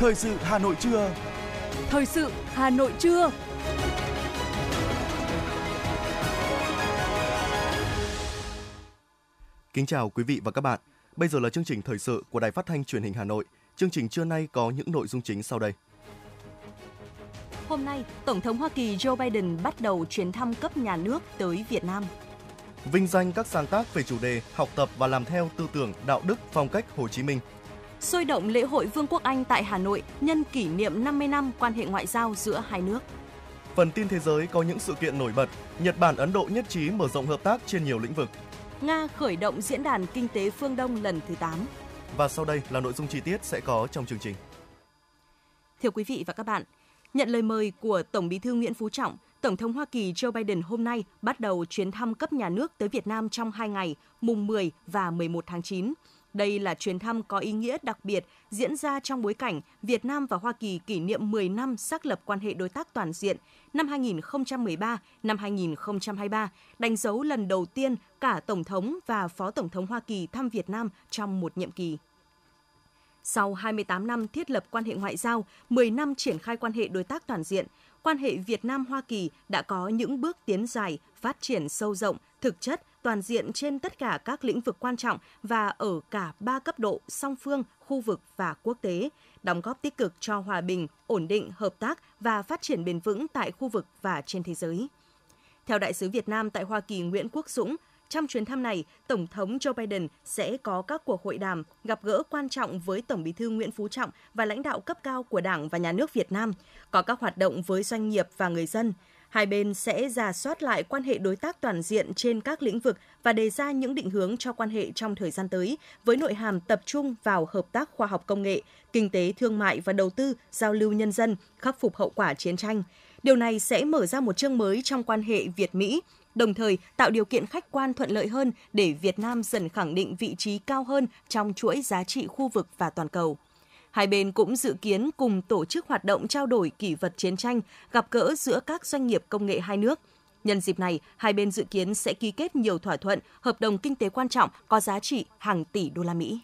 Thời sự Hà Nội trưa. Thời sự Hà Nội trưa. Kính chào quý vị và các bạn. Bây giờ là chương trình thời sự của Đài Phát thanh Truyền hình Hà Nội. Chương trình trưa nay có những nội dung chính sau đây. Hôm nay, Tổng thống Hoa Kỳ Joe Biden bắt đầu chuyến thăm cấp nhà nước tới Việt Nam. Vinh danh các sáng tác về chủ đề học tập và làm theo tư tưởng đạo đức phong cách Hồ Chí Minh. Sôi động lễ hội Vương quốc Anh tại Hà Nội nhân kỷ niệm 50 năm quan hệ ngoại giao giữa hai nước. Phần tin thế giới có những sự kiện nổi bật. Nhật Bản Ấn Độ nhất trí mở rộng hợp tác trên nhiều lĩnh vực. Nga khởi động diễn đàn kinh tế phương Đông lần thứ 8. Và sau đây là nội dung chi tiết sẽ có trong chương trình. Thưa quý vị và các bạn, nhận lời mời của Tổng Bí thư Nguyễn Phú Trọng, Tổng thống Hoa Kỳ Joe Biden hôm nay bắt đầu chuyến thăm cấp nhà nước tới Việt Nam trong 2 ngày, mùng 10 và 11 tháng 9. Đây là chuyến thăm có ý nghĩa đặc biệt diễn ra trong bối cảnh Việt Nam và Hoa Kỳ kỷ niệm 10 năm xác lập quan hệ đối tác toàn diện năm 2013, năm 2023, đánh dấu lần đầu tiên cả Tổng thống và Phó Tổng thống Hoa Kỳ thăm Việt Nam trong một nhiệm kỳ. Sau 28 năm thiết lập quan hệ ngoại giao, 10 năm triển khai quan hệ đối tác toàn diện, quan hệ Việt Nam-Hoa Kỳ đã có những bước tiến dài, phát triển sâu rộng, thực chất, toàn diện trên tất cả các lĩnh vực quan trọng và ở cả ba cấp độ song phương, khu vực và quốc tế, đóng góp tích cực cho hòa bình, ổn định, hợp tác và phát triển bền vững tại khu vực và trên thế giới. Theo đại sứ Việt Nam tại Hoa Kỳ Nguyễn Quốc Dũng, trong chuyến thăm này, Tổng thống Joe Biden sẽ có các cuộc hội đàm, gặp gỡ quan trọng với Tổng bí thư Nguyễn Phú Trọng và lãnh đạo cấp cao của Đảng và Nhà nước Việt Nam, có các hoạt động với doanh nghiệp và người dân. Hai bên sẽ giả soát lại quan hệ đối tác toàn diện trên các lĩnh vực và đề ra những định hướng cho quan hệ trong thời gian tới, với nội hàm tập trung vào hợp tác khoa học công nghệ, kinh tế thương mại và đầu tư, giao lưu nhân dân, khắc phục hậu quả chiến tranh. Điều này sẽ mở ra một chương mới trong quan hệ Việt-Mỹ, đồng thời tạo điều kiện khách quan thuận lợi hơn để Việt Nam dần khẳng định vị trí cao hơn trong chuỗi giá trị khu vực và toàn cầu. Hai bên cũng dự kiến cùng tổ chức hoạt động trao đổi kỷ vật chiến tranh, gặp gỡ giữa các doanh nghiệp công nghệ hai nước. Nhân dịp này, hai bên dự kiến sẽ ký kết nhiều thỏa thuận, hợp đồng kinh tế quan trọng có giá trị hàng tỷ đô la Mỹ.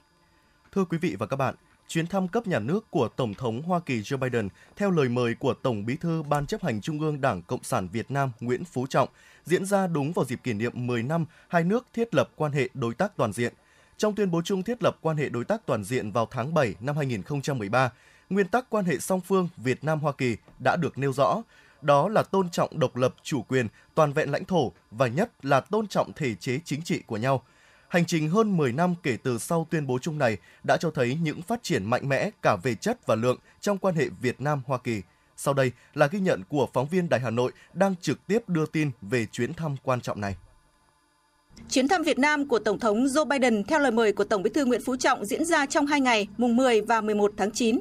Thưa quý vị và các bạn, chuyến thăm cấp nhà nước của Tổng thống Hoa Kỳ Joe Biden theo lời mời của Tổng Bí thư Ban chấp hành Trung ương Đảng Cộng sản Việt Nam Nguyễn Phú Trọng diễn ra đúng vào dịp kỷ niệm 10 năm hai nước thiết lập quan hệ đối tác toàn diện. Trong tuyên bố chung thiết lập quan hệ đối tác toàn diện vào tháng 7 năm 2013, nguyên tắc quan hệ song phương Việt Nam Hoa Kỳ đã được nêu rõ, đó là tôn trọng độc lập, chủ quyền, toàn vẹn lãnh thổ và nhất là tôn trọng thể chế chính trị của nhau – Hành trình hơn 10 năm kể từ sau tuyên bố chung này đã cho thấy những phát triển mạnh mẽ cả về chất và lượng trong quan hệ Việt Nam-Hoa Kỳ. Sau đây là ghi nhận của phóng viên Đài Hà Nội đang trực tiếp đưa tin về chuyến thăm quan trọng này. Chuyến thăm Việt Nam của Tổng thống Joe Biden theo lời mời của Tổng bí thư Nguyễn Phú Trọng diễn ra trong hai ngày, mùng 10 và 11 tháng 9.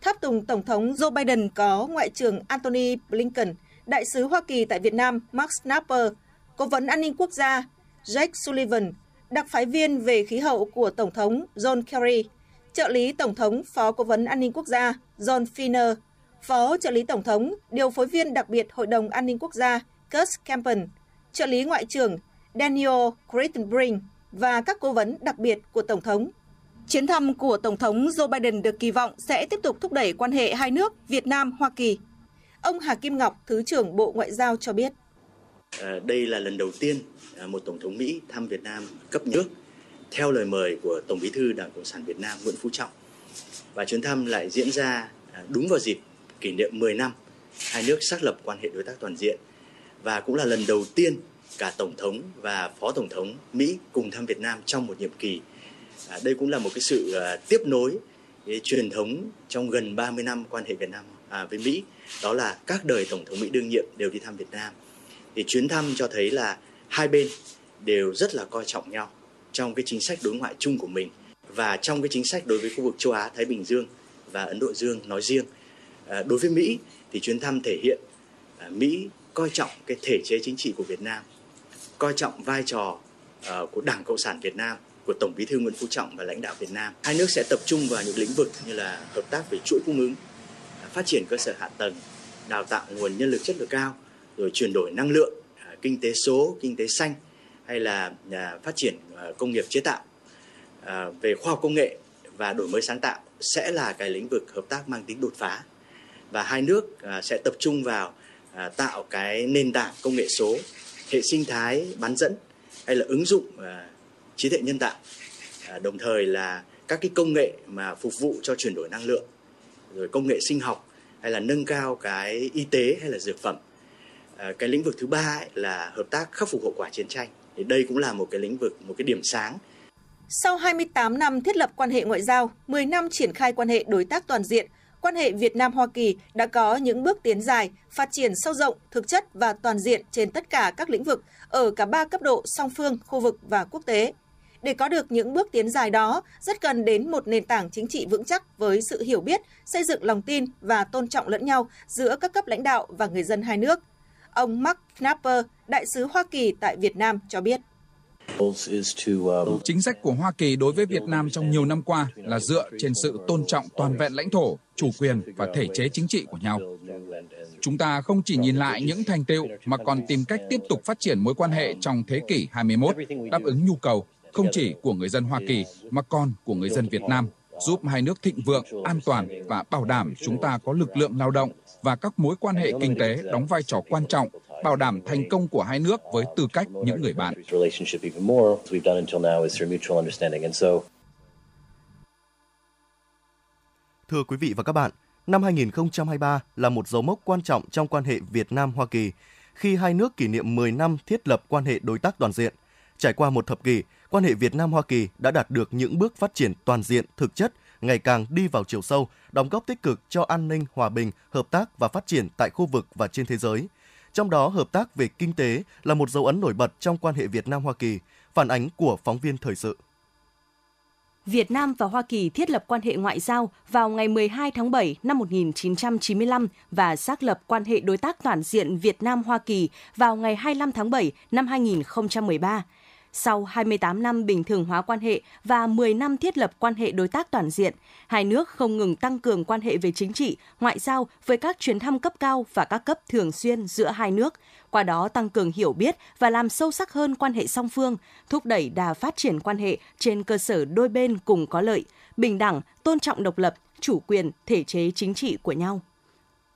Tháp tùng Tổng thống Joe Biden có Ngoại trưởng Antony Blinken, Đại sứ Hoa Kỳ tại Việt Nam Mark Snapper, Cố vấn An ninh Quốc gia Jake Sullivan đặc phái viên về khí hậu của Tổng thống John Kerry, trợ lý Tổng thống Phó Cố vấn An ninh Quốc gia John Finner, Phó trợ lý Tổng thống, điều phối viên đặc biệt Hội đồng An ninh Quốc gia Kurt Campbell, trợ lý Ngoại trưởng Daniel Crittenbrink và các cố vấn đặc biệt của Tổng thống. Chuyến thăm của Tổng thống Joe Biden được kỳ vọng sẽ tiếp tục thúc đẩy quan hệ hai nước Việt Nam-Hoa Kỳ. Ông Hà Kim Ngọc, Thứ trưởng Bộ Ngoại giao cho biết. Ờ, đây là lần đầu tiên à, một tổng thống Mỹ thăm Việt Nam cấp nước theo lời mời của Tổng Bí thư Đảng Cộng sản Việt Nam Nguyễn Phú Trọng. Và chuyến thăm lại diễn ra à, đúng vào dịp kỷ niệm 10 năm hai nước xác lập quan hệ đối tác toàn diện và cũng là lần đầu tiên cả tổng thống và phó tổng thống Mỹ cùng thăm Việt Nam trong một nhiệm kỳ. À, đây cũng là một cái sự à, tiếp nối cái truyền thống trong gần 30 năm quan hệ Việt Nam à, với Mỹ, đó là các đời tổng thống Mỹ đương nhiệm đều đi thăm Việt Nam. Thì chuyến thăm cho thấy là hai bên đều rất là coi trọng nhau trong cái chính sách đối ngoại chung của mình và trong cái chính sách đối với khu vực châu Á Thái Bình Dương và Ấn Độ Dương nói riêng. À, đối với Mỹ thì chuyến thăm thể hiện à, Mỹ coi trọng cái thể chế chính trị của Việt Nam, coi trọng vai trò ờ, của Đảng Cộng sản Việt Nam, của Tổng Bí thư Nguyễn Phú Trọng và lãnh đạo Việt Nam. Hai nước sẽ tập trung vào những lĩnh vực như là hợp tác về chuỗi cung ứng, à, phát triển cơ sở hạ tầng, đào tạo nguồn nhân lực chất lượng cao, rồi chuyển đổi năng lượng à, kinh tế số, kinh tế xanh hay là à, phát triển công nghiệp chế tạo, về khoa học công nghệ, và đổi mới sáng tạo sẽ là cái lĩnh vực hợp tác mang tính đột phá và hai nước sẽ tập trung vào tạo cái nền tảng công nghệ số hệ sinh thái bán dẫn hay là ứng dụng à, trí tuệ nhân tạo à, đồng thời là các cái công nghệ mà phục vụ cho chuyển đổi năng lượng rồi công nghệ sinh học hay là nâng cao cái y tế hay là dược phẩm. À, cái lĩnh vực thứ ba là hợp tác khắc phục hậu quả chiến tranh. Thì đây cũng là một cái lĩnh vực một cái điểm sáng. Sau 28 năm thiết lập quan hệ ngoại giao, 10 năm triển khai quan hệ đối tác toàn diện, quan hệ Việt Nam Hoa Kỳ đã có những bước tiến dài, phát triển sâu rộng, thực chất và toàn diện trên tất cả các lĩnh vực ở cả ba cấp độ song phương, khu vực và quốc tế. Để có được những bước tiến dài đó, rất cần đến một nền tảng chính trị vững chắc với sự hiểu biết, xây dựng lòng tin và tôn trọng lẫn nhau giữa các cấp lãnh đạo và người dân hai nước. Ông Mark Knapper, đại sứ Hoa Kỳ tại Việt Nam cho biết. Chính sách của Hoa Kỳ đối với Việt Nam trong nhiều năm qua là dựa trên sự tôn trọng toàn vẹn lãnh thổ, chủ quyền và thể chế chính trị của nhau. Chúng ta không chỉ nhìn lại những thành tựu mà còn tìm cách tiếp tục phát triển mối quan hệ trong thế kỷ 21, đáp ứng nhu cầu không chỉ của người dân Hoa Kỳ mà còn của người dân Việt Nam, giúp hai nước thịnh vượng, an toàn và bảo đảm chúng ta có lực lượng lao động và các mối quan hệ kinh tế đóng vai trò quan trọng bảo đảm thành công của hai nước với tư cách những người bạn. Thưa quý vị và các bạn, năm 2023 là một dấu mốc quan trọng trong quan hệ Việt Nam-Hoa Kỳ khi hai nước kỷ niệm 10 năm thiết lập quan hệ đối tác toàn diện. Trải qua một thập kỷ, quan hệ Việt Nam-Hoa Kỳ đã đạt được những bước phát triển toàn diện, thực chất, ngày càng đi vào chiều sâu, đóng góp tích cực cho an ninh, hòa bình, hợp tác và phát triển tại khu vực và trên thế giới. Trong đó, hợp tác về kinh tế là một dấu ấn nổi bật trong quan hệ Việt Nam-Hoa Kỳ, phản ánh của phóng viên thời sự. Việt Nam và Hoa Kỳ thiết lập quan hệ ngoại giao vào ngày 12 tháng 7 năm 1995 và xác lập quan hệ đối tác toàn diện Việt Nam-Hoa Kỳ vào ngày 25 tháng 7 năm 2013. Sau 28 năm bình thường hóa quan hệ và 10 năm thiết lập quan hệ đối tác toàn diện, hai nước không ngừng tăng cường quan hệ về chính trị, ngoại giao với các chuyến thăm cấp cao và các cấp thường xuyên giữa hai nước, qua đó tăng cường hiểu biết và làm sâu sắc hơn quan hệ song phương, thúc đẩy đà phát triển quan hệ trên cơ sở đôi bên cùng có lợi, bình đẳng, tôn trọng độc lập, chủ quyền, thể chế chính trị của nhau.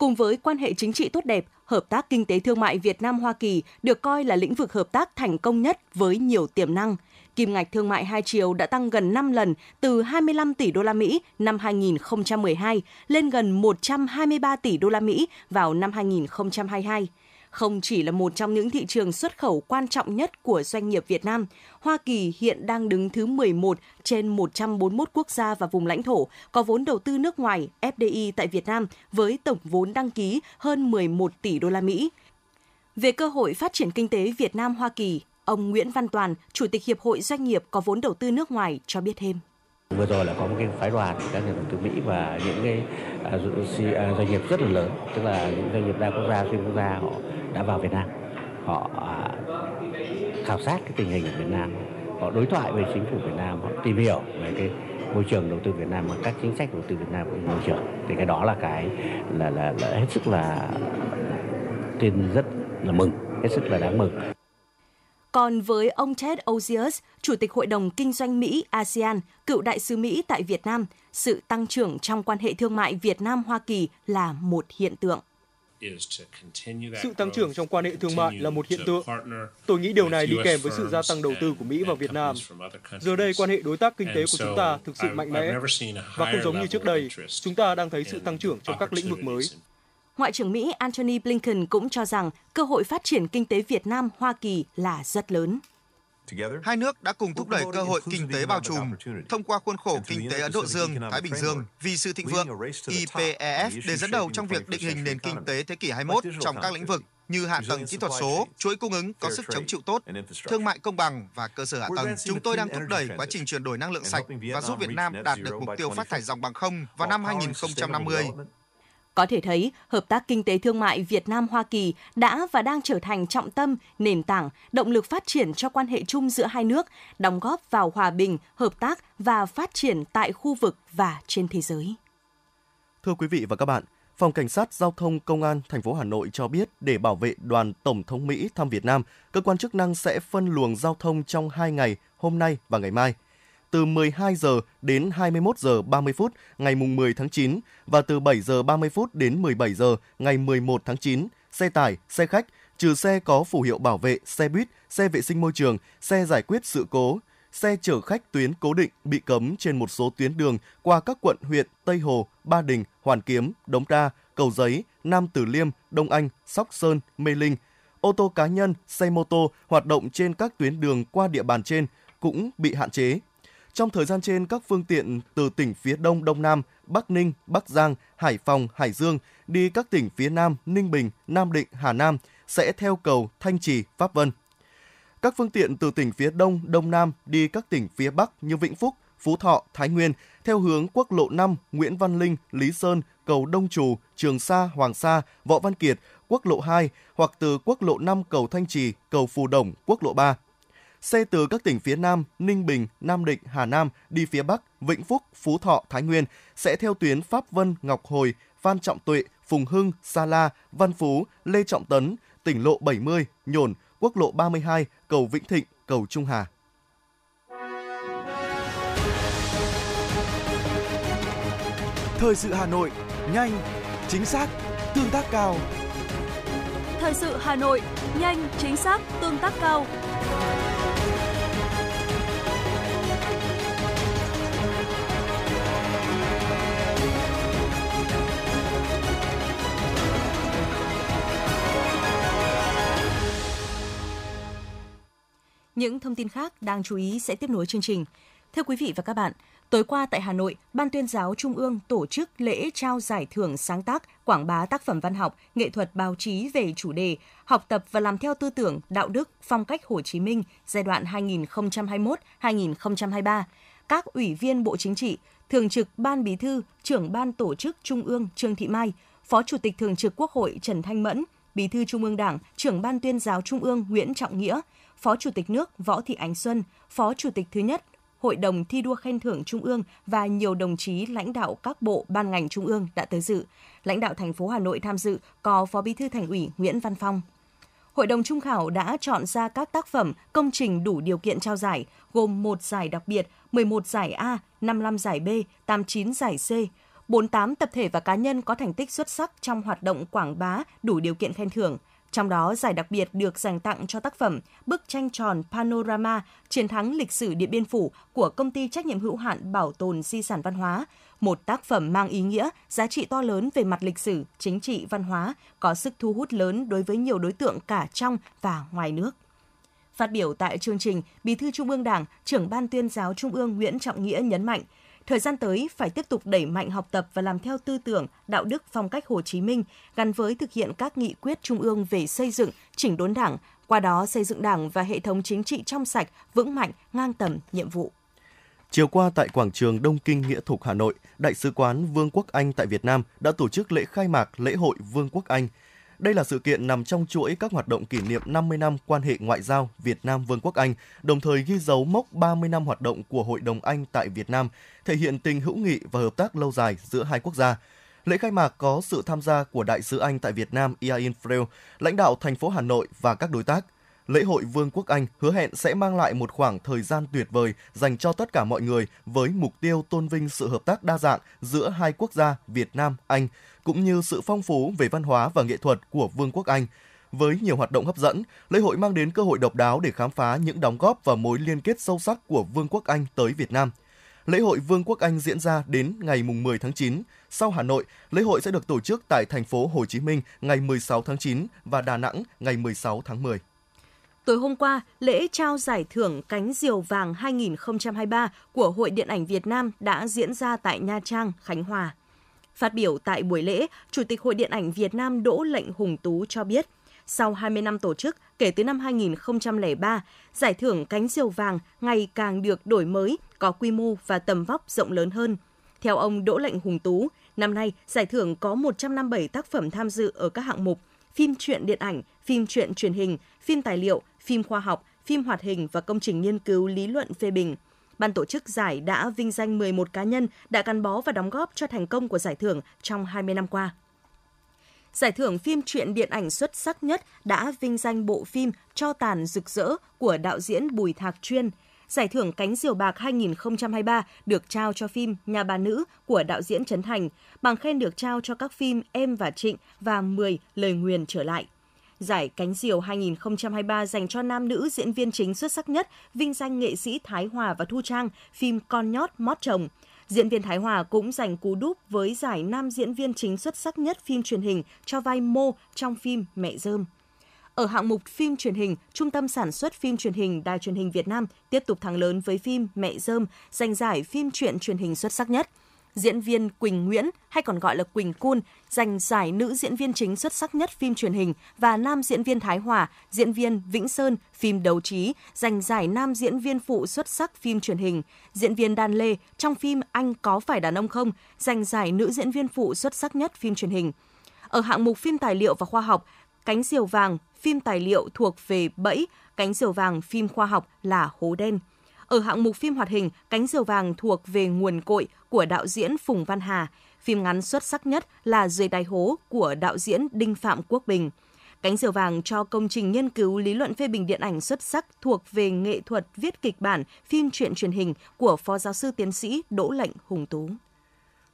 Cùng với quan hệ chính trị tốt đẹp, hợp tác kinh tế thương mại Việt Nam Hoa Kỳ được coi là lĩnh vực hợp tác thành công nhất với nhiều tiềm năng. Kim ngạch thương mại hai chiều đã tăng gần 5 lần từ 25 tỷ đô la Mỹ năm 2012 lên gần 123 tỷ đô la Mỹ vào năm 2022 không chỉ là một trong những thị trường xuất khẩu quan trọng nhất của doanh nghiệp Việt Nam, Hoa Kỳ hiện đang đứng thứ 11 trên 141 quốc gia và vùng lãnh thổ có vốn đầu tư nước ngoài FDI tại Việt Nam với tổng vốn đăng ký hơn 11 tỷ đô la Mỹ. Về cơ hội phát triển kinh tế Việt Nam Hoa Kỳ, ông Nguyễn Văn Toàn, Chủ tịch Hiệp hội Doanh nghiệp có vốn đầu tư nước ngoài cho biết thêm. Vừa rồi là có một cái phái đoàn các nhà đầu tư Mỹ và những cái doanh nghiệp rất là lớn, tức là những doanh nghiệp đa quốc gia, xuyên quốc gia họ đã vào Việt Nam. Họ khảo sát cái tình hình ở Việt Nam, họ đối thoại với chính phủ Việt Nam, họ tìm hiểu về cái môi trường đầu tư Việt Nam và các chính sách đầu tư Việt Nam của môi trường. Thì cái đó là cái là là, là hết sức là tin rất là mừng, hết sức là đáng mừng. Còn với ông Ted Osius, Chủ tịch Hội đồng Kinh doanh Mỹ ASEAN, cựu đại sứ Mỹ tại Việt Nam, sự tăng trưởng trong quan hệ thương mại Việt Nam-Hoa Kỳ là một hiện tượng. Sự tăng trưởng trong quan hệ thương mại là một hiện tượng. Tôi nghĩ điều này đi kèm với sự gia tăng đầu tư của Mỹ vào Việt Nam. Giờ đây, quan hệ đối tác kinh tế của chúng ta thực sự mạnh mẽ và không giống như trước đây. Chúng ta đang thấy sự tăng trưởng trong các lĩnh vực mới. Ngoại trưởng Mỹ Antony Blinken cũng cho rằng cơ hội phát triển kinh tế Việt Nam Hoa Kỳ là rất lớn. Hai nước đã cùng thúc đẩy cơ hội kinh tế bao trùm thông qua khuôn khổ kinh tế Ấn Độ Dương, Thái Bình Dương vì sự thịnh vượng IPEF để dẫn đầu trong việc định hình nền kinh tế thế kỷ 21 trong các lĩnh vực như hạ tầng kỹ thuật số, chuỗi cung ứng có sức chống chịu tốt, thương mại công bằng và cơ sở hạ tầng. Chúng tôi đang thúc đẩy quá trình chuyển đổi năng lượng sạch và giúp Việt Nam đạt được mục tiêu phát thải dòng bằng không vào năm 2050. Có thể thấy, hợp tác kinh tế thương mại Việt Nam-Hoa Kỳ đã và đang trở thành trọng tâm, nền tảng, động lực phát triển cho quan hệ chung giữa hai nước, đóng góp vào hòa bình, hợp tác và phát triển tại khu vực và trên thế giới. Thưa quý vị và các bạn, Phòng Cảnh sát Giao thông Công an thành phố Hà Nội cho biết để bảo vệ đoàn Tổng thống Mỹ thăm Việt Nam, cơ quan chức năng sẽ phân luồng giao thông trong 2 ngày, hôm nay và ngày mai – từ 12 giờ đến 21 giờ 30 phút ngày mùng 10 tháng 9 và từ 7 giờ 30 phút đến 17 giờ ngày 11 tháng 9. Xe tải, xe khách, trừ xe có phù hiệu bảo vệ, xe buýt, xe vệ sinh môi trường, xe giải quyết sự cố, xe chở khách tuyến cố định bị cấm trên một số tuyến đường qua các quận huyện Tây Hồ, Ba Đình, Hoàn Kiếm, Đống Đa, Cầu Giấy, Nam Từ Liêm, Đông Anh, Sóc Sơn, Mê Linh. Ô tô cá nhân, xe mô tô hoạt động trên các tuyến đường qua địa bàn trên cũng bị hạn chế. Trong thời gian trên, các phương tiện từ tỉnh phía Đông, Đông Nam, Bắc Ninh, Bắc Giang, Hải Phòng, Hải Dương đi các tỉnh phía Nam, Ninh Bình, Nam Định, Hà Nam sẽ theo cầu Thanh Trì, Pháp Vân. Các phương tiện từ tỉnh phía Đông, Đông Nam đi các tỉnh phía Bắc như Vĩnh Phúc, Phú Thọ, Thái Nguyên theo hướng quốc lộ 5, Nguyễn Văn Linh, Lý Sơn, cầu Đông Trù, Trường Sa, Hoàng Sa, Võ Văn Kiệt, quốc lộ 2 hoặc từ quốc lộ 5 cầu Thanh Trì, cầu Phù Đồng, quốc lộ 3. Xe từ các tỉnh phía Nam, Ninh Bình, Nam Định, Hà Nam đi phía Bắc, Vĩnh Phúc, Phú Thọ, Thái Nguyên sẽ theo tuyến Pháp Vân, Ngọc Hồi, Phan Trọng Tuệ, Phùng Hưng, Sa La, Văn Phú, Lê Trọng Tấn, tỉnh lộ 70, Nhổn, quốc lộ 32, cầu Vĩnh Thịnh, cầu Trung Hà. Thời sự Hà Nội, nhanh, chính xác, tương tác cao. Thời sự Hà Nội, nhanh, chính xác, tương tác cao. Những thông tin khác đang chú ý sẽ tiếp nối chương trình. Thưa quý vị và các bạn, tối qua tại Hà Nội, Ban tuyên giáo Trung ương tổ chức lễ trao giải thưởng sáng tác, quảng bá tác phẩm văn học, nghệ thuật báo chí về chủ đề học tập và làm theo tư tưởng, đạo đức, phong cách Hồ Chí Minh giai đoạn 2021-2023. Các ủy viên Bộ Chính trị, Thường trực Ban Bí thư, trưởng Ban Tổ chức Trung ương Trương Thị Mai, Phó Chủ tịch Thường trực Quốc hội Trần Thanh Mẫn, Bí thư Trung ương Đảng, trưởng Ban tuyên giáo Trung ương Nguyễn Trọng Nghĩa, Phó Chủ tịch nước Võ Thị Ánh Xuân, Phó Chủ tịch thứ nhất Hội đồng thi đua khen thưởng Trung ương và nhiều đồng chí lãnh đạo các bộ ban ngành Trung ương đã tới dự. Lãnh đạo thành phố Hà Nội tham dự có Phó Bí thư Thành ủy Nguyễn Văn Phong. Hội đồng trung khảo đã chọn ra các tác phẩm, công trình đủ điều kiện trao giải, gồm một giải đặc biệt, 11 giải A, 55 giải B, 89 giải C, 48 tập thể và cá nhân có thành tích xuất sắc trong hoạt động quảng bá đủ điều kiện khen thưởng – trong đó, giải đặc biệt được dành tặng cho tác phẩm Bức tranh tròn Panorama Chiến thắng lịch sử Điện Biên Phủ của công ty trách nhiệm hữu hạn bảo tồn di sản văn hóa, một tác phẩm mang ý nghĩa, giá trị to lớn về mặt lịch sử, chính trị, văn hóa, có sức thu hút lớn đối với nhiều đối tượng cả trong và ngoài nước. Phát biểu tại chương trình, Bí thư Trung ương Đảng, trưởng Ban tuyên giáo Trung ương Nguyễn Trọng Nghĩa nhấn mạnh, Thời gian tới phải tiếp tục đẩy mạnh học tập và làm theo tư tưởng, đạo đức phong cách Hồ Chí Minh gắn với thực hiện các nghị quyết trung ương về xây dựng, chỉnh đốn Đảng, qua đó xây dựng Đảng và hệ thống chính trị trong sạch, vững mạnh, ngang tầm nhiệm vụ. Chiều qua tại quảng trường Đông Kinh Nghĩa Thục Hà Nội, Đại sứ quán Vương quốc Anh tại Việt Nam đã tổ chức lễ khai mạc lễ hội Vương quốc Anh – đây là sự kiện nằm trong chuỗi các hoạt động kỷ niệm 50 năm quan hệ ngoại giao Việt Nam Vương quốc Anh, đồng thời ghi dấu mốc 30 năm hoạt động của Hội đồng Anh tại Việt Nam, thể hiện tình hữu nghị và hợp tác lâu dài giữa hai quốc gia. Lễ khai mạc có sự tham gia của Đại sứ Anh tại Việt Nam Ian Frew, lãnh đạo thành phố Hà Nội và các đối tác – lễ hội Vương quốc Anh hứa hẹn sẽ mang lại một khoảng thời gian tuyệt vời dành cho tất cả mọi người với mục tiêu tôn vinh sự hợp tác đa dạng giữa hai quốc gia Việt Nam, Anh, cũng như sự phong phú về văn hóa và nghệ thuật của Vương quốc Anh. Với nhiều hoạt động hấp dẫn, lễ hội mang đến cơ hội độc đáo để khám phá những đóng góp và mối liên kết sâu sắc của Vương quốc Anh tới Việt Nam. Lễ hội Vương quốc Anh diễn ra đến ngày 10 tháng 9. Sau Hà Nội, lễ hội sẽ được tổ chức tại thành phố Hồ Chí Minh ngày 16 tháng 9 và Đà Nẵng ngày 16 tháng 10. Tối hôm qua, lễ trao giải thưởng Cánh Diều Vàng 2023 của Hội Điện ảnh Việt Nam đã diễn ra tại Nha Trang, Khánh Hòa. Phát biểu tại buổi lễ, Chủ tịch Hội Điện ảnh Việt Nam Đỗ Lệnh Hùng Tú cho biết, sau 20 năm tổ chức, kể từ năm 2003, giải thưởng Cánh Diều Vàng ngày càng được đổi mới, có quy mô và tầm vóc rộng lớn hơn. Theo ông Đỗ Lệnh Hùng Tú, năm nay giải thưởng có 157 tác phẩm tham dự ở các hạng mục phim truyện điện ảnh, phim truyện truyền hình, phim tài liệu, phim khoa học, phim hoạt hình và công trình nghiên cứu lý luận phê bình. Ban tổ chức giải đã vinh danh 11 cá nhân đã gắn bó và đóng góp cho thành công của giải thưởng trong 20 năm qua. Giải thưởng phim truyện điện ảnh xuất sắc nhất đã vinh danh bộ phim Cho tàn rực rỡ của đạo diễn Bùi Thạc Chuyên. Giải thưởng Cánh Diều Bạc 2023 được trao cho phim Nhà bà nữ của đạo diễn Trấn Thành. Bằng khen được trao cho các phim Em và Trịnh và 10 lời nguyền trở lại. Giải Cánh Diều 2023 dành cho nam nữ diễn viên chính xuất sắc nhất, vinh danh nghệ sĩ Thái Hòa và Thu Trang, phim Con nhót mót chồng. Diễn viên Thái Hòa cũng giành cú đúp với giải nam diễn viên chính xuất sắc nhất phim truyền hình cho vai Mô trong phim Mẹ Dơm. Ở hạng mục phim truyền hình, Trung tâm sản xuất phim truyền hình Đài truyền hình Việt Nam tiếp tục thắng lớn với phim Mẹ Dơm, giành giải phim truyện truyền hình xuất sắc nhất. Diễn viên Quỳnh Nguyễn, hay còn gọi là Quỳnh Cun, giành giải nữ diễn viên chính xuất sắc nhất phim truyền hình và nam diễn viên Thái Hòa, diễn viên Vĩnh Sơn, phim Đấu Trí, giành giải nam diễn viên phụ xuất sắc phim truyền hình. Diễn viên Đan Lê trong phim Anh có phải đàn ông không, giành giải nữ diễn viên phụ xuất sắc nhất phim truyền hình. Ở hạng mục phim tài liệu và khoa học, Cánh diều vàng, phim tài liệu thuộc về Bẫy, Cánh diều vàng phim khoa học là Hố đen. Ở hạng mục phim hoạt hình, Cánh diều vàng thuộc về Nguồn cội của đạo diễn Phùng Văn Hà. Phim ngắn xuất sắc nhất là Dưới đáy hố của đạo diễn Đinh Phạm Quốc Bình. Cánh diều vàng cho công trình nghiên cứu lý luận phê bình điện ảnh xuất sắc thuộc về nghệ thuật viết kịch bản, phim truyện truyền hình của Phó Giáo sư Tiến sĩ Đỗ Lệnh Hùng Tú.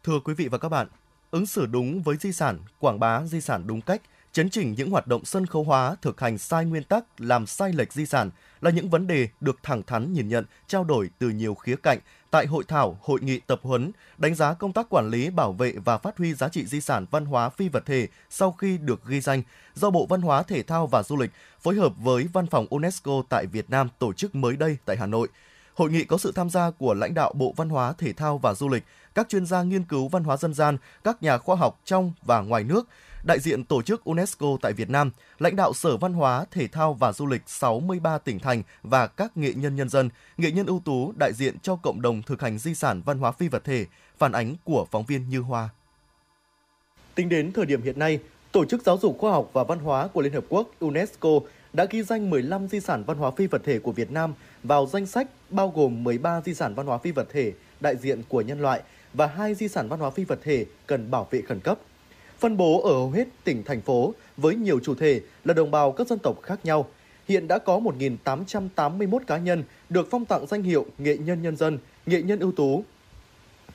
Thưa quý vị và các bạn, ứng xử đúng với di sản, quảng bá di sản đúng cách – chấn chỉnh những hoạt động sân khấu hóa thực hành sai nguyên tắc, làm sai lệch di sản là những vấn đề được thẳng thắn nhìn nhận, trao đổi từ nhiều khía cạnh tại hội thảo, hội nghị tập huấn, đánh giá công tác quản lý, bảo vệ và phát huy giá trị di sản văn hóa phi vật thể sau khi được ghi danh do Bộ Văn hóa Thể thao và Du lịch phối hợp với Văn phòng UNESCO tại Việt Nam tổ chức mới đây tại Hà Nội. Hội nghị có sự tham gia của lãnh đạo Bộ Văn hóa, Thể thao và Du lịch, các chuyên gia nghiên cứu văn hóa dân gian, các nhà khoa học trong và ngoài nước, đại diện tổ chức UNESCO tại Việt Nam, lãnh đạo Sở Văn hóa, Thể thao và Du lịch 63 tỉnh thành và các nghệ nhân nhân dân, nghệ nhân ưu tú đại diện cho cộng đồng thực hành di sản văn hóa phi vật thể, phản ánh của phóng viên Như Hoa. Tính đến thời điểm hiện nay, Tổ chức Giáo dục Khoa học và Văn hóa của Liên Hợp Quốc UNESCO đã ghi danh 15 di sản văn hóa phi vật thể của Việt Nam vào danh sách bao gồm 13 di sản văn hóa phi vật thể đại diện của nhân loại và hai di sản văn hóa phi vật thể cần bảo vệ khẩn cấp phân bố ở hầu hết tỉnh, thành phố với nhiều chủ thể là đồng bào các dân tộc khác nhau. Hiện đã có 1.881 cá nhân được phong tặng danh hiệu nghệ nhân nhân dân, nghệ nhân ưu tú.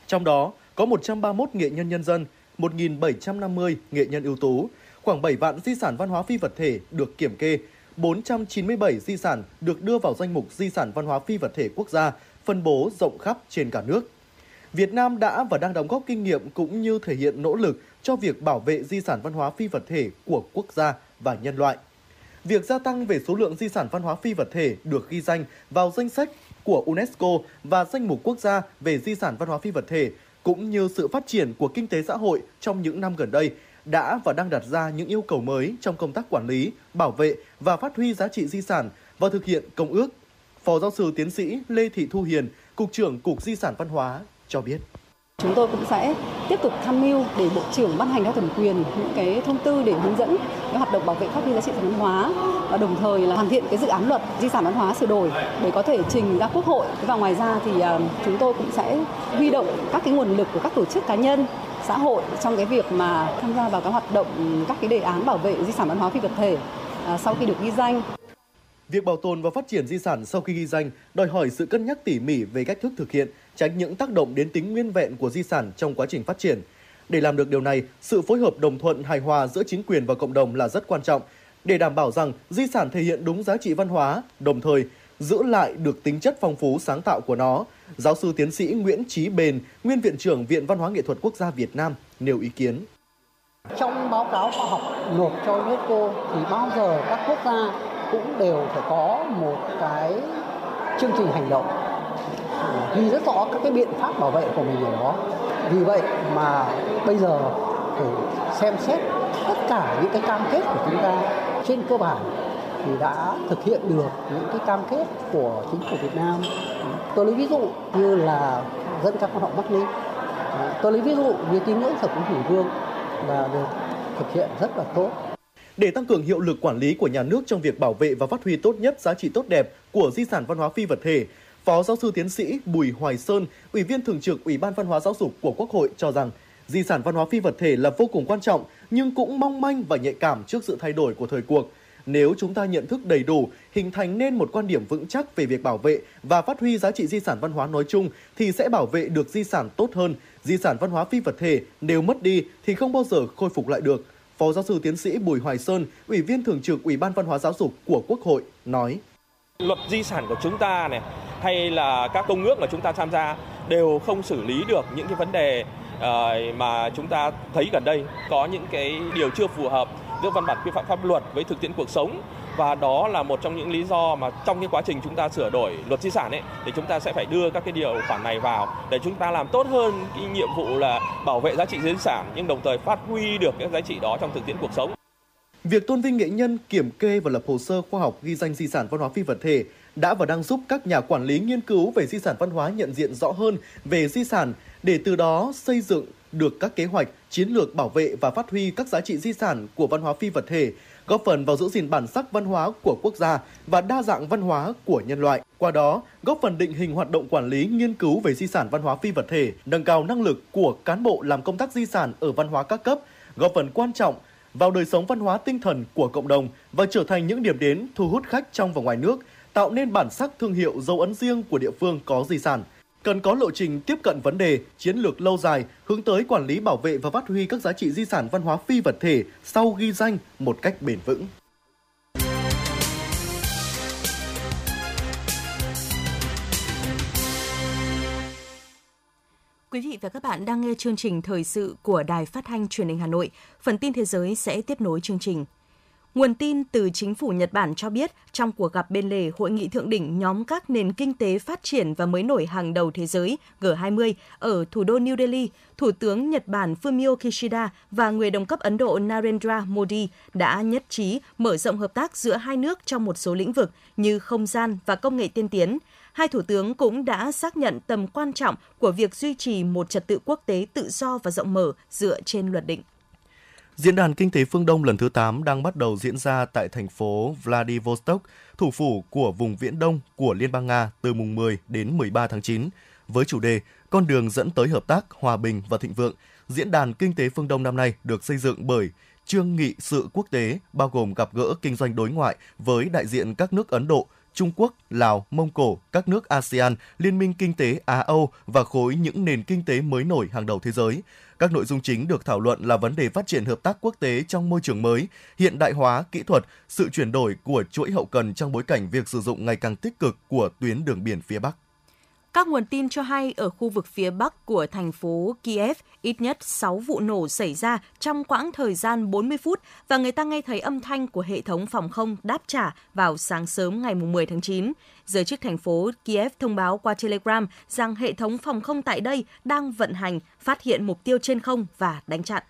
Trong đó có 131 nghệ nhân nhân dân, 1.750 nghệ nhân ưu tú, khoảng 7 vạn di sản văn hóa phi vật thể được kiểm kê, 497 di sản được đưa vào danh mục di sản văn hóa phi vật thể quốc gia, phân bố rộng khắp trên cả nước. Việt Nam đã và đang đóng góp kinh nghiệm cũng như thể hiện nỗ lực cho việc bảo vệ di sản văn hóa phi vật thể của quốc gia và nhân loại. Việc gia tăng về số lượng di sản văn hóa phi vật thể được ghi danh vào danh sách của UNESCO và danh mục quốc gia về di sản văn hóa phi vật thể cũng như sự phát triển của kinh tế xã hội trong những năm gần đây đã và đang đặt ra những yêu cầu mới trong công tác quản lý, bảo vệ và phát huy giá trị di sản và thực hiện công ước. Phó giáo sư tiến sĩ Lê Thị Thu Hiền, Cục trưởng Cục Di sản Văn hóa cho biết. Chúng tôi cũng sẽ tiếp tục tham mưu để Bộ trưởng ban hành theo thẩm quyền những cái thông tư để hướng dẫn cái hoạt động bảo vệ phát huy giá trị văn hóa và đồng thời là hoàn thiện cái dự án luật di sản văn hóa sửa đổi để có thể trình ra Quốc hội. Và ngoài ra thì à, chúng tôi cũng sẽ huy động các cái nguồn lực của các tổ chức cá nhân xã hội trong cái việc mà tham gia vào các hoạt động các cái đề án bảo vệ di sản văn hóa phi vật thể à, sau khi được ghi danh. Việc bảo tồn và phát triển di sản sau khi ghi danh đòi hỏi sự cân nhắc tỉ mỉ về cách thức thực hiện, tránh những tác động đến tính nguyên vẹn của di sản trong quá trình phát triển. Để làm được điều này, sự phối hợp đồng thuận hài hòa giữa chính quyền và cộng đồng là rất quan trọng để đảm bảo rằng di sản thể hiện đúng giá trị văn hóa, đồng thời giữ lại được tính chất phong phú sáng tạo của nó. Giáo sư tiến sĩ Nguyễn Trí Bền, nguyên viện trưởng Viện Văn hóa Nghệ thuật Quốc gia Việt Nam nêu ý kiến. Trong báo cáo khoa học nộp cho UNESCO thì bao giờ các quốc gia cũng đều phải có một cái chương trình hành động ghi rất rõ các cái biện pháp bảo vệ của mình ở đó vì vậy mà bây giờ phải xem xét tất cả những cái cam kết của chúng ta trên cơ bản thì đã thực hiện được những cái cam kết của chính phủ Việt Nam. Tôi lấy ví dụ như là dân các quan họ Bắc Ninh. Tôi lấy ví dụ như tín ngưỡng thờ cúng hùng vương là được thực hiện rất là tốt. Để tăng cường hiệu lực quản lý của nhà nước trong việc bảo vệ và phát huy tốt nhất giá trị tốt đẹp của di sản văn hóa phi vật thể, Phó giáo sư tiến sĩ Bùi Hoài Sơn, Ủy viên thường trực Ủy ban Văn hóa Giáo dục của Quốc hội cho rằng di sản văn hóa phi vật thể là vô cùng quan trọng nhưng cũng mong manh và nhạy cảm trước sự thay đổi của thời cuộc. Nếu chúng ta nhận thức đầy đủ, hình thành nên một quan điểm vững chắc về việc bảo vệ và phát huy giá trị di sản văn hóa nói chung thì sẽ bảo vệ được di sản tốt hơn. Di sản văn hóa phi vật thể nếu mất đi thì không bao giờ khôi phục lại được. Phó giáo sư tiến sĩ Bùi Hoài Sơn, Ủy viên Thường trực Ủy ban Văn hóa Giáo dục của Quốc hội nói. Luật di sản của chúng ta này hay là các công ước mà chúng ta tham gia đều không xử lý được những cái vấn đề ờ, mà chúng ta thấy gần đây có những cái điều chưa phù hợp giữa văn bản quy phạm pháp luật với thực tiễn cuộc sống và đó là một trong những lý do mà trong cái quá trình chúng ta sửa đổi luật di sản ấy thì chúng ta sẽ phải đưa các cái điều khoản này vào để chúng ta làm tốt hơn cái nhiệm vụ là bảo vệ giá trị di sản nhưng đồng thời phát huy được các giá trị đó trong thực tiễn cuộc sống. Việc tôn vinh nghệ nhân, kiểm kê và lập hồ sơ khoa học ghi danh di sản văn hóa phi vật thể đã và đang giúp các nhà quản lý nghiên cứu về di sản văn hóa nhận diện rõ hơn về di sản để từ đó xây dựng được các kế hoạch, chiến lược bảo vệ và phát huy các giá trị di sản của văn hóa phi vật thể, góp phần vào giữ gìn bản sắc văn hóa của quốc gia và đa dạng văn hóa của nhân loại. Qua đó, góp phần định hình hoạt động quản lý nghiên cứu về di sản văn hóa phi vật thể, nâng cao năng lực của cán bộ làm công tác di sản ở văn hóa các cấp, góp phần quan trọng vào đời sống văn hóa tinh thần của cộng đồng và trở thành những điểm đến thu hút khách trong và ngoài nước, tạo nên bản sắc thương hiệu dấu ấn riêng của địa phương có di sản cần có lộ trình tiếp cận vấn đề, chiến lược lâu dài, hướng tới quản lý bảo vệ và phát huy các giá trị di sản văn hóa phi vật thể sau ghi danh một cách bền vững. Quý vị và các bạn đang nghe chương trình thời sự của Đài Phát thanh Truyền hình Hà Nội. Phần tin thế giới sẽ tiếp nối chương trình. Nguồn tin từ chính phủ Nhật Bản cho biết, trong cuộc gặp bên lề hội nghị thượng đỉnh nhóm các nền kinh tế phát triển và mới nổi hàng đầu thế giới G20 ở thủ đô New Delhi, Thủ tướng Nhật Bản Fumio Kishida và người đồng cấp Ấn Độ Narendra Modi đã nhất trí mở rộng hợp tác giữa hai nước trong một số lĩnh vực như không gian và công nghệ tiên tiến. Hai thủ tướng cũng đã xác nhận tầm quan trọng của việc duy trì một trật tự quốc tế tự do và rộng mở dựa trên luật định. Diễn đàn Kinh tế phương Đông lần thứ 8 đang bắt đầu diễn ra tại thành phố Vladivostok, thủ phủ của vùng Viễn Đông của Liên bang Nga từ mùng 10 đến 13 tháng 9. Với chủ đề Con đường dẫn tới hợp tác, hòa bình và thịnh vượng, Diễn đàn Kinh tế phương Đông năm nay được xây dựng bởi Trương nghị sự quốc tế bao gồm gặp gỡ kinh doanh đối ngoại với đại diện các nước Ấn Độ, Trung Quốc, Lào, Mông Cổ, các nước ASEAN, Liên minh Kinh tế Á-Âu và khối những nền kinh tế mới nổi hàng đầu thế giới. Các nội dung chính được thảo luận là vấn đề phát triển hợp tác quốc tế trong môi trường mới, hiện đại hóa kỹ thuật, sự chuyển đổi của chuỗi hậu cần trong bối cảnh việc sử dụng ngày càng tích cực của tuyến đường biển phía Bắc. Các nguồn tin cho hay ở khu vực phía bắc của thành phố Kiev, ít nhất 6 vụ nổ xảy ra trong quãng thời gian 40 phút và người ta nghe thấy âm thanh của hệ thống phòng không đáp trả vào sáng sớm ngày 10 tháng 9. Giới chức thành phố Kiev thông báo qua Telegram rằng hệ thống phòng không tại đây đang vận hành, phát hiện mục tiêu trên không và đánh chặn.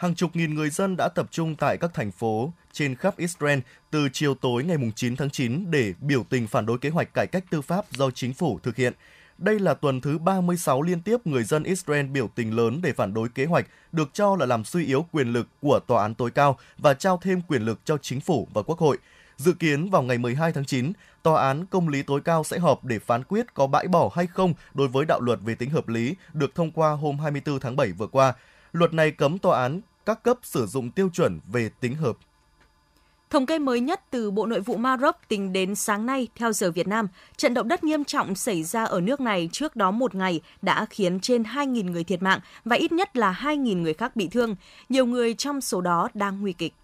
Hàng chục nghìn người dân đã tập trung tại các thành phố trên khắp Israel từ chiều tối ngày 9 tháng 9 để biểu tình phản đối kế hoạch cải cách tư pháp do chính phủ thực hiện. Đây là tuần thứ 36 liên tiếp người dân Israel biểu tình lớn để phản đối kế hoạch được cho là làm suy yếu quyền lực của tòa án tối cao và trao thêm quyền lực cho chính phủ và quốc hội. Dự kiến vào ngày 12 tháng 9, Tòa án Công lý tối cao sẽ họp để phán quyết có bãi bỏ hay không đối với đạo luật về tính hợp lý được thông qua hôm 24 tháng 7 vừa qua. Luật này cấm tòa án các cấp sử dụng tiêu chuẩn về tính hợp Thống kê mới nhất từ Bộ Nội vụ Maroc tính đến sáng nay theo giờ Việt Nam, trận động đất nghiêm trọng xảy ra ở nước này trước đó một ngày đã khiến trên 2.000 người thiệt mạng và ít nhất là 2.000 người khác bị thương. Nhiều người trong số đó đang nguy kịch.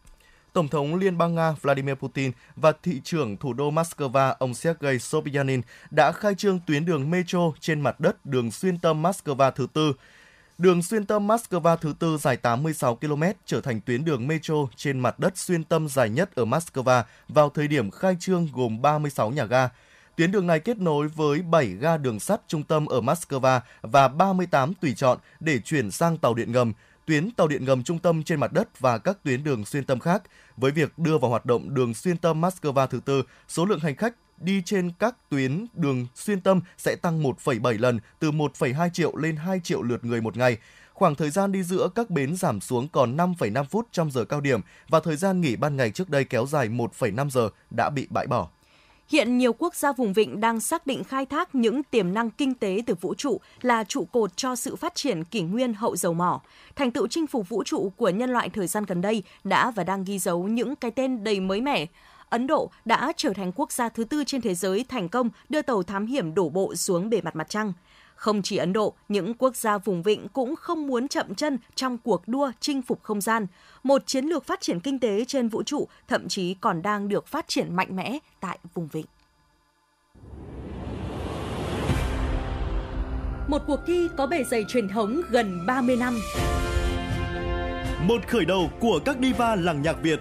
Tổng thống Liên bang Nga Vladimir Putin và thị trưởng thủ đô Moscow ông Sergei Sobyanin đã khai trương tuyến đường metro trên mặt đất đường xuyên tâm Moscow thứ tư. Đường xuyên tâm Moscow thứ tư dài 86 km trở thành tuyến đường metro trên mặt đất xuyên tâm dài nhất ở Moscow vào thời điểm khai trương gồm 36 nhà ga. Tuyến đường này kết nối với 7 ga đường sắt trung tâm ở Moscow và 38 tùy chọn để chuyển sang tàu điện ngầm, tuyến tàu điện ngầm trung tâm trên mặt đất và các tuyến đường xuyên tâm khác. Với việc đưa vào hoạt động đường xuyên tâm Moscow thứ tư, số lượng hành khách đi trên các tuyến đường xuyên tâm sẽ tăng 1,7 lần từ 1,2 triệu lên 2 triệu lượt người một ngày. Khoảng thời gian đi giữa các bến giảm xuống còn 5,5 phút trong giờ cao điểm và thời gian nghỉ ban ngày trước đây kéo dài 1,5 giờ đã bị bãi bỏ. Hiện nhiều quốc gia vùng vịnh đang xác định khai thác những tiềm năng kinh tế từ vũ trụ là trụ cột cho sự phát triển kỷ nguyên hậu dầu mỏ. Thành tựu chinh phục vũ trụ của nhân loại thời gian gần đây đã và đang ghi dấu những cái tên đầy mới mẻ. Ấn Độ đã trở thành quốc gia thứ tư trên thế giới thành công đưa tàu thám hiểm đổ bộ xuống bề mặt mặt trăng. Không chỉ Ấn Độ, những quốc gia vùng vịnh cũng không muốn chậm chân trong cuộc đua chinh phục không gian. Một chiến lược phát triển kinh tế trên vũ trụ thậm chí còn đang được phát triển mạnh mẽ tại vùng vịnh. Một cuộc thi có bề dày truyền thống gần 30 năm. Một khởi đầu của các diva làng nhạc Việt.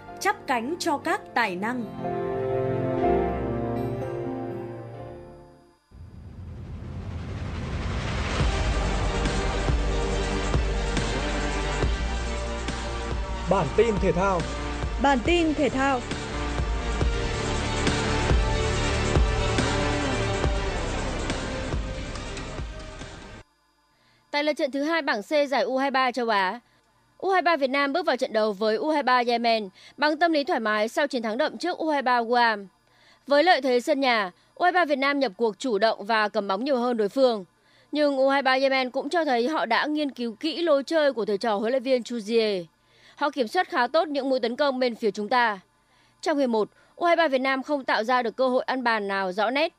chắp cánh cho các tài năng. Bản tin thể thao. Bản tin thể thao. Tại lượt trận thứ hai bảng C giải U23 châu Á, U23 Việt Nam bước vào trận đấu với U23 Yemen bằng tâm lý thoải mái sau chiến thắng đậm trước U23 Guam. Với lợi thế sân nhà, U23 Việt Nam nhập cuộc chủ động và cầm bóng nhiều hơn đối phương. Nhưng U23 Yemen cũng cho thấy họ đã nghiên cứu kỹ lối chơi của thầy trò huấn luyện viên Chuzier. Họ kiểm soát khá tốt những mũi tấn công bên phía chúng ta. Trong hiệp 1, U23 Việt Nam không tạo ra được cơ hội ăn bàn nào rõ nét.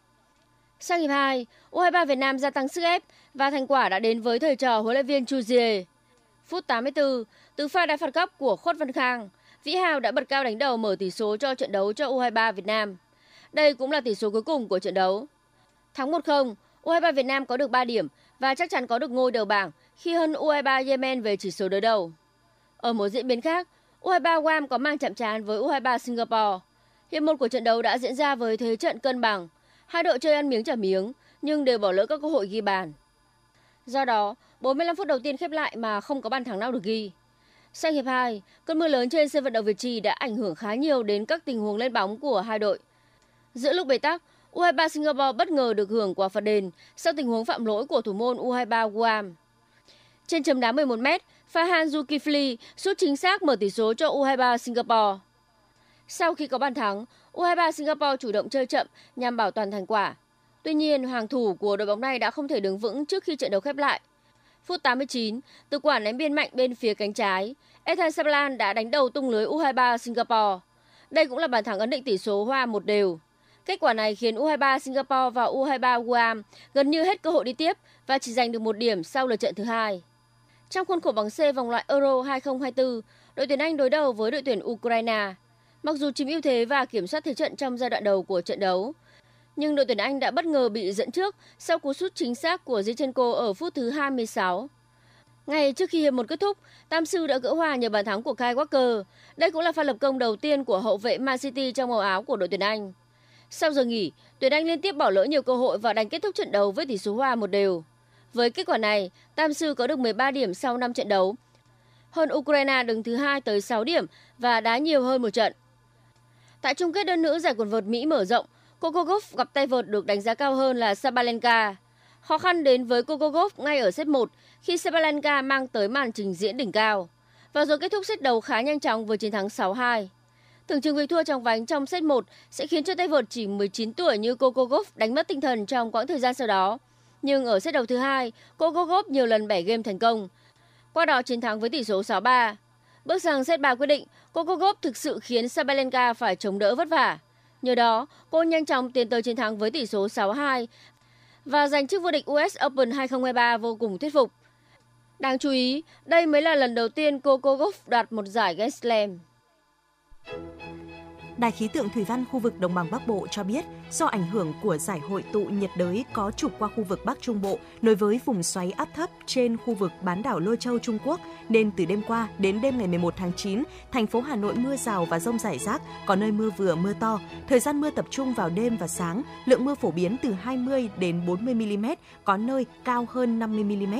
Sang hiệp 2, U23 Việt Nam gia tăng sức ép và thành quả đã đến với thầy trò huấn luyện viên Chuzier. Phút 84, từ pha đá phạt góc của Khuất Văn Khang, Vĩ Hào đã bật cao đánh đầu mở tỷ số cho trận đấu cho U23 Việt Nam. Đây cũng là tỷ số cuối cùng của trận đấu. Thắng 1-0, U23 Việt Nam có được 3 điểm và chắc chắn có được ngôi đầu bảng khi hơn U23 Yemen về chỉ số đối đầu. Ở một diễn biến khác, U23 Guam có mang chạm trán với U23 Singapore. Hiệp một của trận đấu đã diễn ra với thế trận cân bằng. Hai đội chơi ăn miếng trả miếng, nhưng đều bỏ lỡ các cơ hội ghi bàn. Do đó, 45 phút đầu tiên khép lại mà không có bàn thắng nào được ghi. Sang hiệp 2, cơn mưa lớn trên sân vận động Việt Trì đã ảnh hưởng khá nhiều đến các tình huống lên bóng của hai đội. Giữa lúc bế tắc, U23 Singapore bất ngờ được hưởng quả phạt đền sau tình huống phạm lỗi của thủ môn U23 Guam. Trên chấm đá 11 m, Fahan Zulkifli sút chính xác mở tỷ số cho U23 Singapore. Sau khi có bàn thắng, U23 Singapore chủ động chơi chậm nhằm bảo toàn thành quả. Tuy nhiên, hoàng thủ của đội bóng này đã không thể đứng vững trước khi trận đấu khép lại. Phút 89, từ quả ném biên mạnh bên phía cánh trái, Ethan Sablan đã đánh đầu tung lưới U23 Singapore. Đây cũng là bàn thắng ấn định tỷ số hòa một đều. Kết quả này khiến U23 Singapore và U23 Guam gần như hết cơ hội đi tiếp và chỉ giành được một điểm sau lượt trận thứ hai. Trong khuôn khổ bảng C vòng loại Euro 2024, đội tuyển Anh đối đầu với đội tuyển Ukraine. Mặc dù chiếm ưu thế và kiểm soát thế trận trong giai đoạn đầu của trận đấu, nhưng đội tuyển Anh đã bất ngờ bị dẫn trước sau cú sút chính xác của Zinchenko ở phút thứ 26. Ngay trước khi hiệp một kết thúc, Tam Sư đã gỡ hòa nhờ bàn thắng của Kai Walker. Đây cũng là pha lập công đầu tiên của hậu vệ Man City trong màu áo của đội tuyển Anh. Sau giờ nghỉ, tuyển Anh liên tiếp bỏ lỡ nhiều cơ hội và đánh kết thúc trận đấu với tỷ số hòa một đều. Với kết quả này, Tam Sư có được 13 điểm sau 5 trận đấu, hơn Ukraine đứng thứ hai tới 6 điểm và đá nhiều hơn một trận. Tại chung kết đơn nữ giải quần vợt Mỹ mở rộng, Coco Gauff gặp tay vợt được đánh giá cao hơn là Sabalenka. Khó khăn đến với Coco Gauff ngay ở set 1 khi Sabalenka mang tới màn trình diễn đỉnh cao. Và rồi kết thúc set đầu khá nhanh chóng với chiến thắng 6-2. Tưởng chừng việc thua trong vánh trong set 1 sẽ khiến cho tay vợt chỉ 19 tuổi như Coco Gauff đánh mất tinh thần trong quãng thời gian sau đó. Nhưng ở set đầu thứ hai, Coco Gauff nhiều lần bẻ game thành công. Qua đó chiến thắng với tỷ số 6-3. Bước sang set 3 quyết định, Coco Gauff thực sự khiến Sabalenka phải chống đỡ vất vả. Nhờ đó, cô nhanh chóng tiến tới chiến thắng với tỷ số 6-2 và giành chức vô địch US Open 2023 vô cùng thuyết phục. Đáng chú ý, đây mới là lần đầu tiên Coco Gauff đoạt một giải Grand Slam. Đài khí tượng thủy văn khu vực Đồng bằng Bắc Bộ cho biết, do ảnh hưởng của giải hội tụ nhiệt đới có trục qua khu vực Bắc Trung Bộ nối với vùng xoáy áp thấp trên khu vực bán đảo Lôi Châu Trung Quốc, nên từ đêm qua đến đêm ngày 11 tháng 9, thành phố Hà Nội mưa rào và rông rải rác, có nơi mưa vừa mưa to. Thời gian mưa tập trung vào đêm và sáng, lượng mưa phổ biến từ 20 đến 40 mm, có nơi cao hơn 50 mm.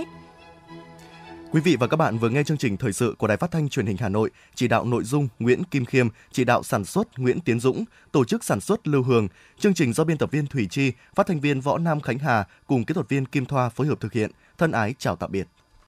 Quý vị và các bạn vừa nghe chương trình thời sự của Đài Phát thanh Truyền hình Hà Nội, chỉ đạo nội dung Nguyễn Kim Khiêm, chỉ đạo sản xuất Nguyễn Tiến Dũng, tổ chức sản xuất Lưu Hường. Chương trình do biên tập viên Thủy Chi, phát thanh viên Võ Nam Khánh Hà cùng kỹ thuật viên Kim Thoa phối hợp thực hiện. Thân ái chào tạm biệt.